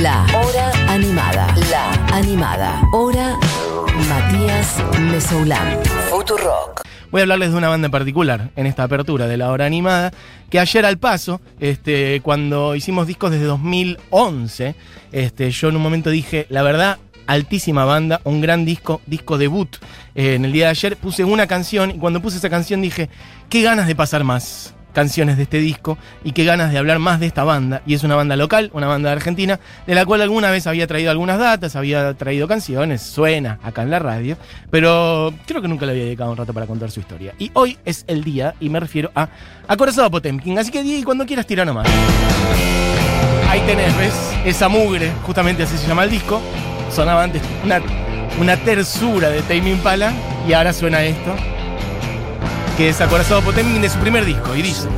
La Hora Animada. La Animada. Hora Matías Mesoulán. Futurock. Voy a hablarles de una banda en particular en esta apertura de la hora animada, que ayer al paso, este, cuando hicimos discos desde 2011, este, yo en un momento dije, la verdad, altísima banda, un gran disco, disco debut. Eh, en el día de ayer puse una canción y cuando puse esa canción dije, qué ganas de pasar más canciones de este disco y qué ganas de hablar más de esta banda. Y es una banda local, una banda de Argentina, de la cual alguna vez había traído algunas datas, había traído canciones, suena acá en la radio, pero creo que nunca le había dedicado un rato para contar su historia. Y hoy es el día, y me refiero a Acorazado Potemkin. Así que Diego, cuando quieras tirar nomás. Ahí tenés, ¿ves? Esa mugre, justamente así se llama el disco. Sonaba antes una, una tersura de Tame Impala y ahora suena esto que es Acorazado Potemkin de su primer disco, y dice.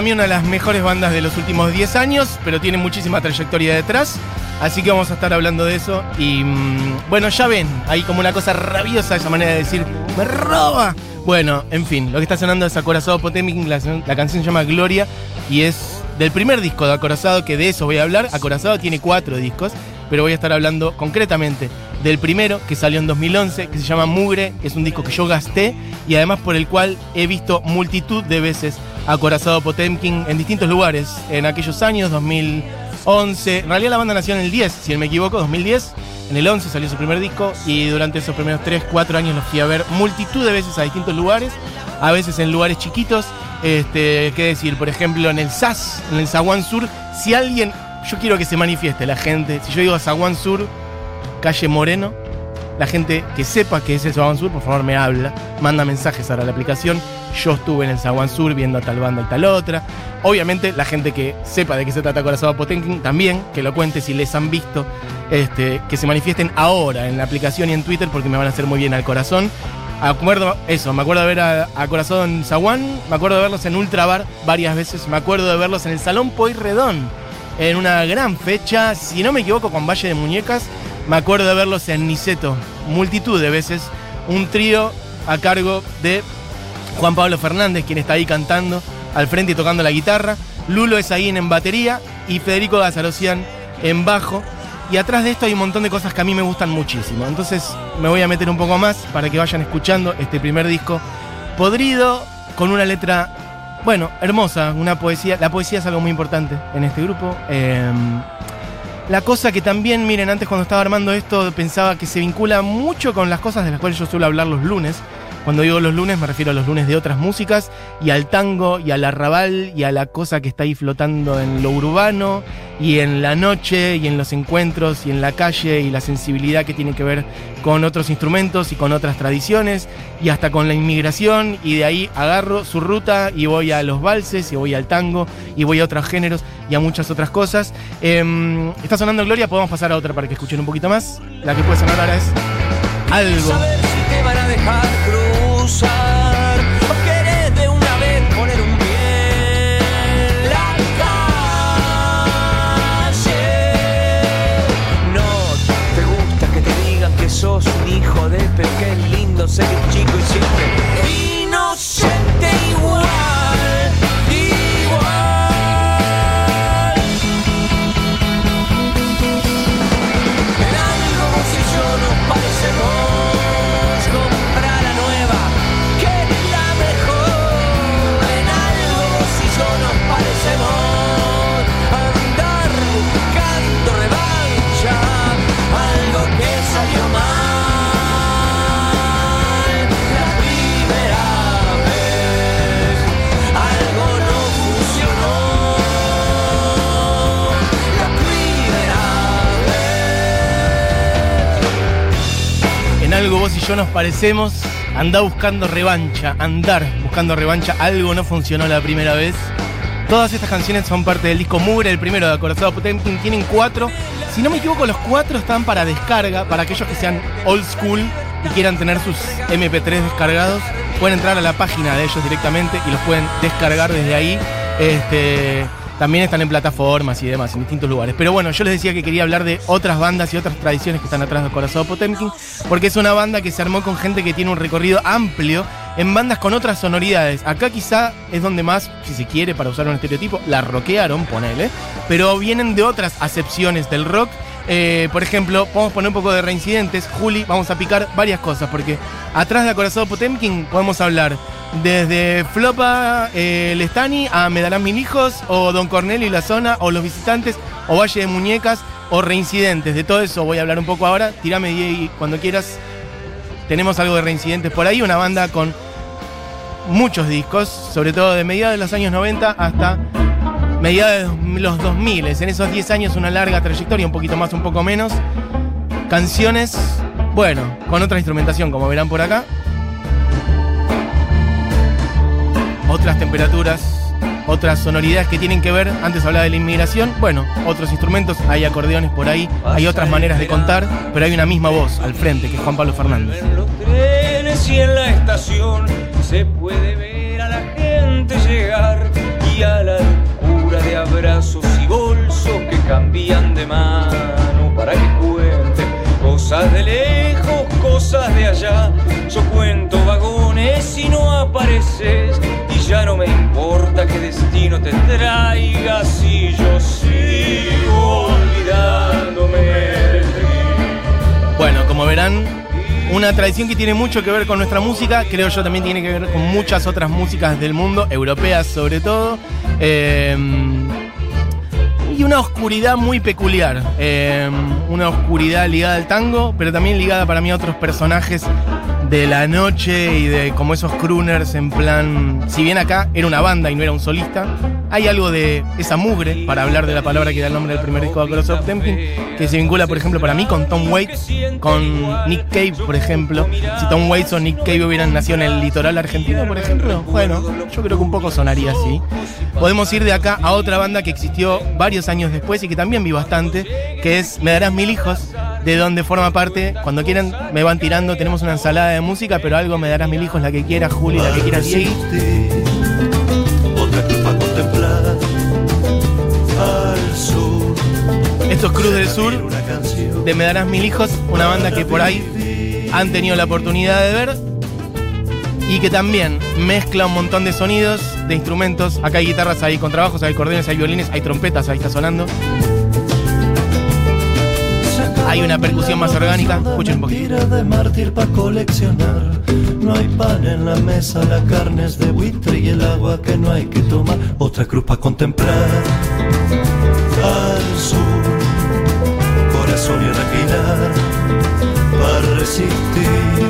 Una de las mejores bandas de los últimos 10 años, pero tiene muchísima trayectoria detrás. Así que vamos a estar hablando de eso. Y mm, bueno, ya ven, hay como una cosa rabiosa esa manera de decir, ¡me roba! Bueno, en fin, lo que está sonando es Acorazado Potemkin, la, la canción se llama Gloria y es del primer disco de Acorazado, que de eso voy a hablar. Acorazado tiene cuatro discos, pero voy a estar hablando concretamente del primero, que salió en 2011, que se llama Mugre, que es un disco que yo gasté y además por el cual he visto multitud de veces Acorazado Potemkin en distintos lugares en aquellos años, 2011. En realidad la banda nació en el 10, si no me equivoco, 2010. En el 11 salió su primer disco y durante esos primeros 3, 4 años los fui a ver multitud de veces a distintos lugares, a veces en lugares chiquitos. Este, qué decir, por ejemplo, en el SAS, en el Zaguán Sur, si alguien, yo quiero que se manifieste la gente, si yo digo Zaguán Sur, calle Moreno, la gente que sepa que es el Zaguán Sur, por favor me habla, manda mensajes ahora a la aplicación. Yo estuve en el Zaguán Sur viendo a tal banda y tal otra. Obviamente, la gente que sepa de qué se trata Corazón Potemkin también, que lo cuente si les han visto, este, que se manifiesten ahora en la aplicación y en Twitter porque me van a hacer muy bien al corazón. Acuerdo, eso, me acuerdo de ver a, a Corazón Zaguán, me acuerdo de verlos en Ultra Bar varias veces, me acuerdo de verlos en el Salón Poirredón en una gran fecha, si no me equivoco, con Valle de Muñecas. Me acuerdo de verlos en Niceto, multitud de veces. Un trío a cargo de Juan Pablo Fernández, quien está ahí cantando al frente y tocando la guitarra. Lulo es ahí en batería y Federico Gazarocian en bajo. Y atrás de esto hay un montón de cosas que a mí me gustan muchísimo. Entonces me voy a meter un poco más para que vayan escuchando este primer disco podrido con una letra, bueno, hermosa, una poesía. La poesía es algo muy importante en este grupo. Eh, la cosa que también, miren, antes cuando estaba armando esto pensaba que se vincula mucho con las cosas de las cuales yo suelo hablar los lunes. Cuando digo los lunes me refiero a los lunes de otras músicas y al tango y al arrabal y a la cosa que está ahí flotando en lo urbano y en la noche y en los encuentros y en la calle y la sensibilidad que tiene que ver con otros instrumentos y con otras tradiciones y hasta con la inmigración y de ahí agarro su ruta y voy a los valses y voy al tango y voy a otros géneros y a muchas otras cosas. Eh, está sonando Gloria, podemos pasar a otra para que escuchen un poquito más. La que puede sonar ahora es algo. Saber si te van a dejar o querés de una vez poner un pie en la calle. No te gusta que te digan que sos un hijo de pero que es lindo ser un chico y siempre inocente igual. Vos y yo nos parecemos. Andá buscando revancha, andar buscando revancha. Algo no funcionó la primera vez. Todas estas canciones son parte del disco Mugre, el primero de Acorazado Potemkin. Tienen cuatro. Si no me equivoco, los cuatro están para descarga. Para aquellos que sean old school y quieran tener sus MP3 descargados, pueden entrar a la página de ellos directamente y los pueden descargar desde ahí. Este, también están en plataformas y demás, en distintos lugares. Pero bueno, yo les decía que quería hablar de otras bandas y otras tradiciones que están atrás de Corazón Potemkin, porque es una banda que se armó con gente que tiene un recorrido amplio en bandas con otras sonoridades. Acá quizá es donde más, si se quiere, para usar un estereotipo, la rockearon, ponele, pero vienen de otras acepciones del rock. Eh, por ejemplo, podemos poner un poco de reincidentes. Juli, vamos a picar varias cosas, porque atrás de Acorazado Potemkin podemos hablar desde Flopa eh, Lestani a Me darán mil hijos, o Don Cornelio y la zona, o Los Visitantes, o Valle de Muñecas, o Reincidentes. De todo eso voy a hablar un poco ahora. Tirame Diego cuando quieras. Tenemos algo de Reincidentes por ahí, una banda con muchos discos, sobre todo de mediados de los años 90 hasta mediados de los 2000. En esos 10 años una larga trayectoria, un poquito más, un poco menos. Canciones, bueno, con otra instrumentación, como verán por acá. Otras temperaturas, otras sonoridades que tienen que ver, antes hablaba de la inmigración, bueno, otros instrumentos, hay acordeones por ahí, hay otras maneras de contar, pero hay una misma voz al frente, que es Juan Pablo Fernández. En los trenes y en la estación se puede ver a la gente llegar y a la locura de abrazos y bolsos que cambian de mano para que cuente cosas de lejos, cosas de allá. Yo cuento destino te traiga si yo sigo olvidándome. Bueno, como verán, una tradición que tiene mucho que ver con nuestra música, creo yo también tiene que ver con muchas otras músicas del mundo, europeas sobre todo. Eh, y una oscuridad muy peculiar. eh, una oscuridad ligada al tango, pero también ligada para mí a otros personajes de la noche y de como esos crooners en plan. Si bien acá era una banda y no era un solista, hay algo de esa mugre, para hablar de la palabra que da el nombre del primer disco de Cross of Tempting, que se vincula, por ejemplo, para mí con Tom Waits, con Nick Cave, por ejemplo. Si Tom Waits o Nick Cave hubieran nacido en el litoral argentino, por ejemplo, bueno, yo creo que un poco sonaría así. Podemos ir de acá a otra banda que existió varios años después y que también vi bastante, que es Me darás mil hijos, de donde forma parte. Cuando quieran me van tirando, tenemos una ensalada de música, pero algo Me darás mil hijos, la que quiera Juli, la que quiera Diego. Otra cruz para contemplar al sur. Esto es Cruz del Sur, de Me darás mil hijos, una banda que por ahí han tenido la oportunidad de ver y que también mezcla un montón de sonidos, de instrumentos. Acá hay guitarras, hay contrabajos, hay acordeones, hay violines, hay trompetas, ahí está sonando. Hay una percusión más orgánica. Escuchen un poquito. De mártir para coleccionar. No hay pan en la mesa, la carne es de buitre y el agua que no hay que tomar. Otra cruz para contemplar. Al sur, corazón y respirar. Para resistir.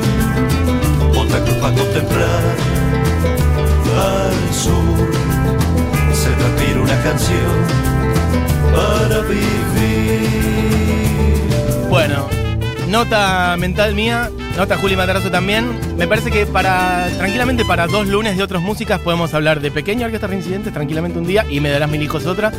Otra cruz para contemplar. Al sur, se respira una canción para vivir. Nota mental mía, nota Juli Matarazo también. Me parece que para tranquilamente para dos lunes de otras músicas podemos hablar de Pequeño Orquesta Reincidentes tranquilamente un día y Me darás mil hijos otra.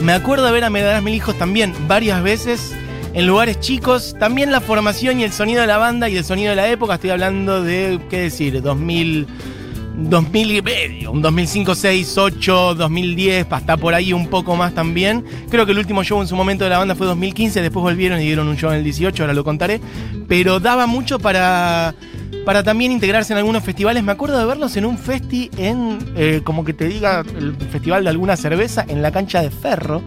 Me acuerdo de ver a Me darás mil hijos también varias veces en lugares chicos. También la formación y el sonido de la banda y el sonido de la época. Estoy hablando de, ¿qué decir? 2000... 2000 y medio, un 2005, 6, 8, 2010, hasta por ahí un poco más también. Creo que el último show en su momento de la banda fue 2015, después volvieron y dieron un show en el 18, ahora lo contaré. Pero daba mucho para, para también integrarse en algunos festivales. Me acuerdo de verlos en un festi en, eh, como que te diga, el festival de alguna cerveza en la cancha de Ferro.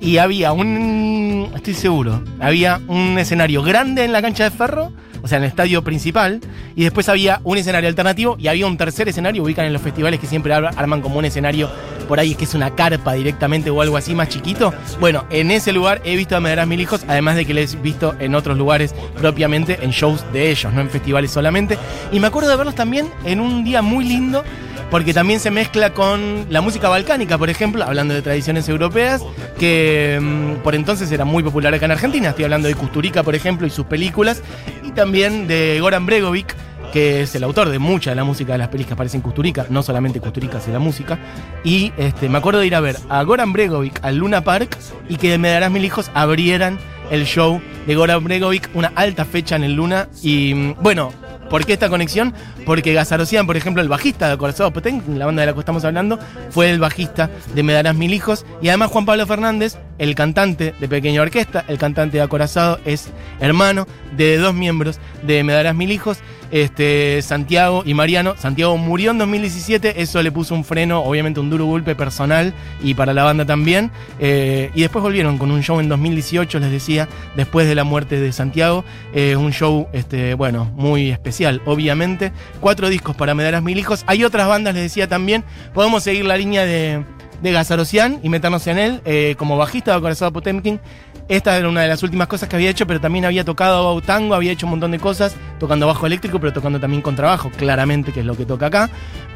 Y había un, estoy seguro, había un escenario grande en la cancha de Ferro, o sea, en el estadio principal, y después había un escenario alternativo y había un tercer escenario, ubican en los festivales que siempre ar- arman como un escenario por ahí que es una carpa directamente o algo así más chiquito. Bueno, en ese lugar he visto a Me darás mil hijos, además de que les he visto en otros lugares propiamente, en shows de ellos, no en festivales solamente. Y me acuerdo de verlos también en un día muy lindo porque también se mezcla con la música balcánica, por ejemplo, hablando de tradiciones europeas, que mm, por entonces era muy popular acá en Argentina. Estoy hablando de Custurica, por ejemplo, y sus películas. y también de Goran Bregovic, que es el autor de mucha de la música de las pelis que aparecen en Kusturica, no solamente Kusturica hace la música. Y este, me acuerdo de ir a ver a Goran Bregovic al Luna Park y que Me Darás Mil Hijos abrieran el show de Goran Bregovic, una alta fecha en el Luna. Y mm, bueno, ¿por qué esta conexión? Porque Gazarosian, por ejemplo, el bajista de Corazón Potemkin, la banda de la que estamos hablando, fue el bajista de Me Darás Mil Hijos. Y además Juan Pablo Fernández, el cantante de Pequeña Orquesta, el cantante de Acorazado, es hermano de dos miembros de Me Darás Mil Hijos este, Santiago y Mariano. Santiago murió en 2017, eso le puso un freno, obviamente un duro golpe personal y para la banda también. Eh, y después volvieron con un show en 2018, les decía, después de la muerte de Santiago. Eh, un show, este, bueno, muy especial, obviamente. Cuatro discos para Me Darás Mil Hijos. Hay otras bandas, les decía también. Podemos seguir la línea de, de Gazarosian y meternos en él eh, como bajista de Corazón Potemkin. Esta era una de las últimas cosas que había hecho, pero también había tocado tango, había hecho un montón de cosas, tocando bajo eléctrico, pero tocando también contrabajo, claramente, que es lo que toca acá.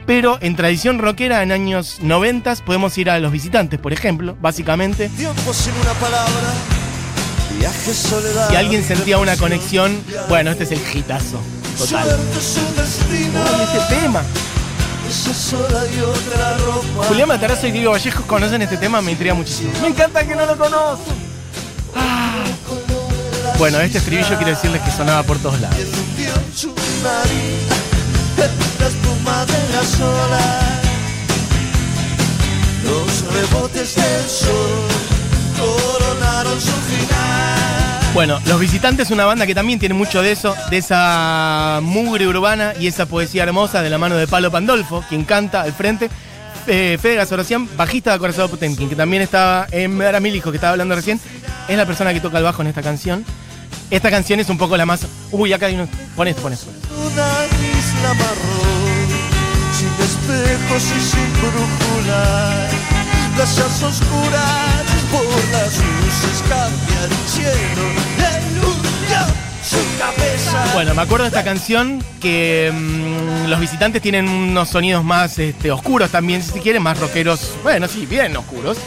Pero en tradición rockera, en años 90, podemos ir a Los Visitantes, por ejemplo, básicamente. Tiempo sin una palabra, viaje soledad. Si alguien sentía una conexión, bueno, este es el hitazo, total. Uy, este tema. Julián Matarazo y Diego Vallejo conocen este tema, me intriga muchísimo. Me encanta que no lo conocen. Ah. Bueno, este estribillo quiero decirles que sonaba por todos lados. Los rebotes del sol coronaron su final. Bueno, Los Visitantes es una banda que también tiene mucho de eso, de esa mugre urbana y esa poesía hermosa de la mano de Palo Pandolfo, quien canta al frente. Eh, Fede Gasoracián, bajista de Corazón Potemkin, que también estaba en Me dará mil hijos, que estaba hablando recién, es la persona que toca el bajo en esta canción. Esta canción es un poco la más. Uy, acá hay uno. Pon esto, pon esto. Casas oscuras por las luces cambian el cielo. Ilusión, su cabeza. Bueno, me acuerdo de esta canción que mm, los visitantes tienen unos sonidos más este, oscuros también, si se quieren, más rockeros. Bueno, sí, bien oscuros.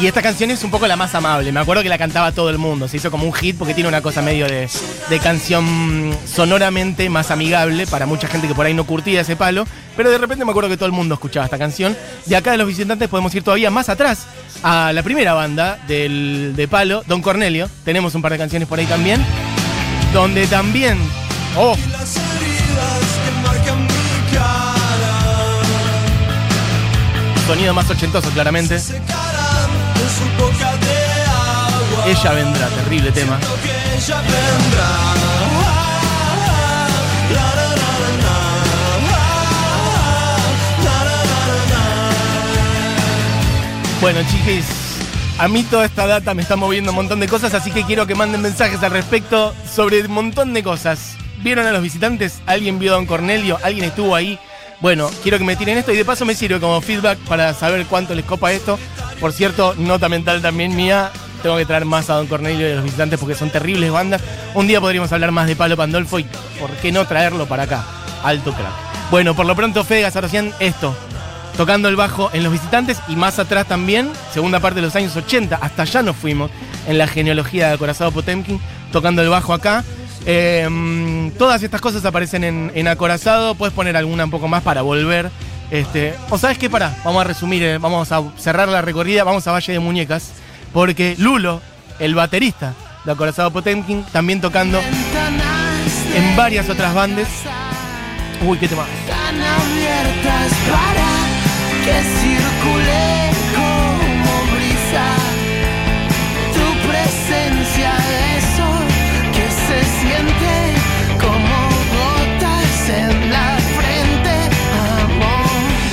Y esta canción es un poco la más amable. Me acuerdo que la cantaba todo el mundo. Se hizo como un hit porque tiene una cosa medio de, de canción sonoramente más amigable para mucha gente que por ahí no curtía ese palo. Pero de repente me acuerdo que todo el mundo escuchaba esta canción. De acá de los visitantes podemos ir todavía más atrás a la primera banda del, de palo, Don Cornelio. Tenemos un par de canciones por ahí también. Donde también. ¡Oh! Sonido más ochentoso, claramente. Ella vendrá, terrible tema. Bueno, chiquis, a mí toda esta data me está moviendo un montón de cosas, así que quiero que manden mensajes al respecto sobre un montón de cosas. ¿Vieron a los visitantes? ¿Alguien vio a Don Cornelio? ¿Alguien estuvo ahí? Bueno, quiero que me tiren esto y de paso me sirve como feedback para saber cuánto les copa esto. Por cierto, nota mental también mía. Tengo que traer más a Don Cornelio y a los visitantes porque son terribles bandas. Un día podríamos hablar más de Palo Pandolfo y por qué no traerlo para acá. Alto crack. Bueno, por lo pronto, Fede Gazarocian, esto. Tocando el bajo en los visitantes y más atrás también, segunda parte de los años 80, hasta allá nos fuimos en la genealogía de Acorazado Potemkin, tocando el bajo acá. Mm, todas estas cosas aparecen en, en Acorazado, puedes poner alguna un poco más para volver. Este, o sabes qué, para, vamos a resumir, eh, vamos a cerrar la recorrida, vamos a Valle de Muñecas, porque Lulo, el baterista de Acorazado Potemkin, también tocando en varias otras bandas. Uy, qué tema. Tan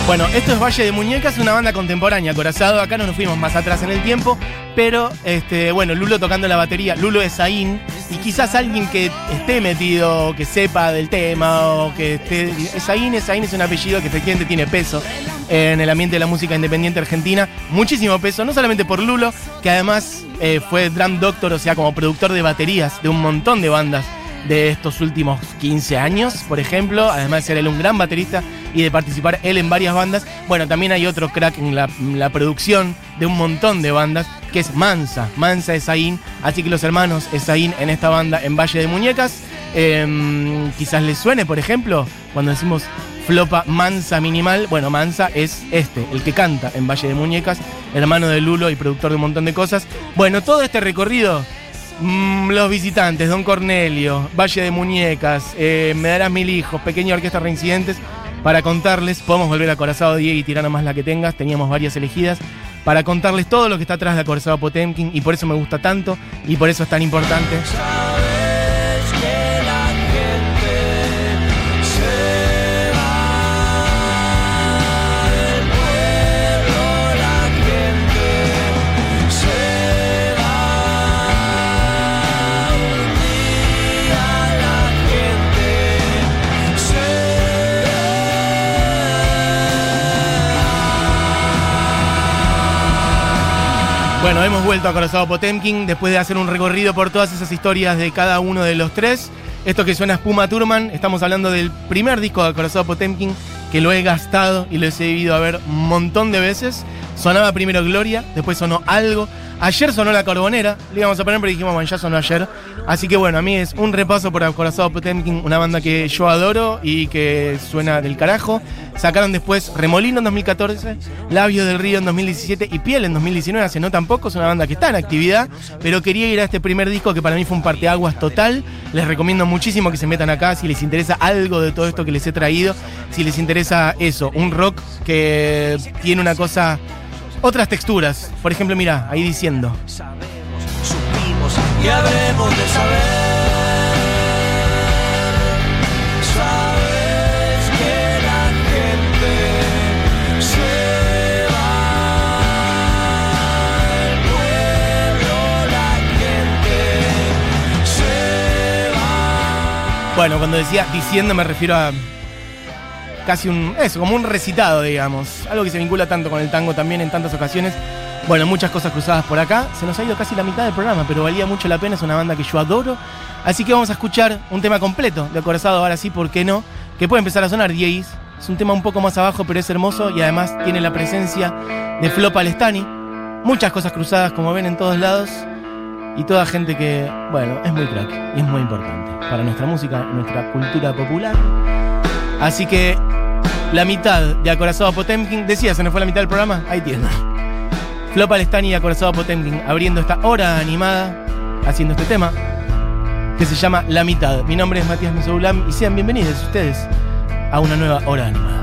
Bueno, esto es Valle de Muñecas, una banda contemporánea, Corazado. Acá no nos fuimos más atrás en el tiempo, pero este, bueno, Lulo tocando la batería, Lulo es Zain, y quizás alguien que esté metido, que sepa del tema, o que esté. Zain, Zain es un apellido que efectivamente tiene peso en el ambiente de la música independiente argentina, muchísimo peso, no solamente por Lulo, que además eh, fue drum doctor, o sea, como productor de baterías de un montón de bandas de estos últimos 15 años, por ejemplo, además de ser él un gran baterista y de participar él en varias bandas. Bueno, también hay otro crack en la, producción de un montón de bandas, que es Mansa, Mansa Esaín, así que los hermanos Esaín en esta banda en Valle de Muñecas. Em, quizás les suene, por ejemplo, cuando decimos flopa mansa minimal. Bueno, mansa es este, el que canta en Valle de Muñecas, hermano de Lulo y productor de un montón de cosas. Bueno, todo este recorrido, mm, los visitantes, Don Cornelio, Valle de Muñecas, eh, Me darás mil hijos, Pequeña Orquesta Reincidentes, para contarles, podemos volver a Corazado Diego y tirar más la que tengas, teníamos varias elegidas, para contarles todo lo que está atrás de Acorazado Potemkin y por eso me gusta tanto y por eso es tan importante. Bueno, hemos vuelto a Corazado Potemkin después de hacer un recorrido por todas esas historias de cada uno de los tres. Esto que suena es Puma Turman, estamos hablando del primer disco de Corazado Potemkin que lo he gastado y lo he seguido a ver un montón de veces. Sonaba primero Gloria, después sonó algo. Ayer sonó La Carbonera, le íbamos a poner, pero dijimos, bueno, ya sonó ayer. Así que bueno, a mí es un repaso por Acorazado Potemkin, una banda que yo adoro y que suena del carajo. Sacaron después Remolino en 2014, Labios del Río en 2017 y Piel en 2019, hace no tampoco, es una banda que está en actividad, pero quería ir a este primer disco que para mí fue un parteaguas total. Les recomiendo muchísimo que se metan acá si les interesa algo de todo esto que les he traído, si les interesa eso, un rock que tiene una cosa otras texturas. Por ejemplo, mira, ahí diciendo. sabemos, supimos y habremos de saber. Sabes que la gente se va del pueblo, la gente se va. Bueno, cuando decía diciendo me refiero a casi un. Eso, como un recitado, digamos. Algo que se vincula tanto con el tango también en tantas ocasiones. Bueno, muchas cosas cruzadas por acá. Se nos ha ido casi la mitad del programa, pero valía mucho la pena. Es una banda que yo adoro. Así que vamos a escuchar un tema completo de Acorazado, ahora sí, ¿por qué no? Que puede empezar a sonar, Diez. Es un tema un poco más abajo, pero es hermoso y además tiene la presencia de Flo Palestani. Muchas cosas cruzadas, como ven en todos lados. Y toda gente que, bueno, es muy crack y es muy importante para nuestra música, nuestra cultura popular. Así que la mitad de Acorazado Potemkin, decía, se nos fue la mitad del programa, ahí tiene. Flo Palestani y Acorazado Potemkin abriendo esta hora animada, haciendo este tema, que se llama La mitad. Mi nombre es Matías Mesoulam y sean bienvenidos ustedes a una nueva hora animada.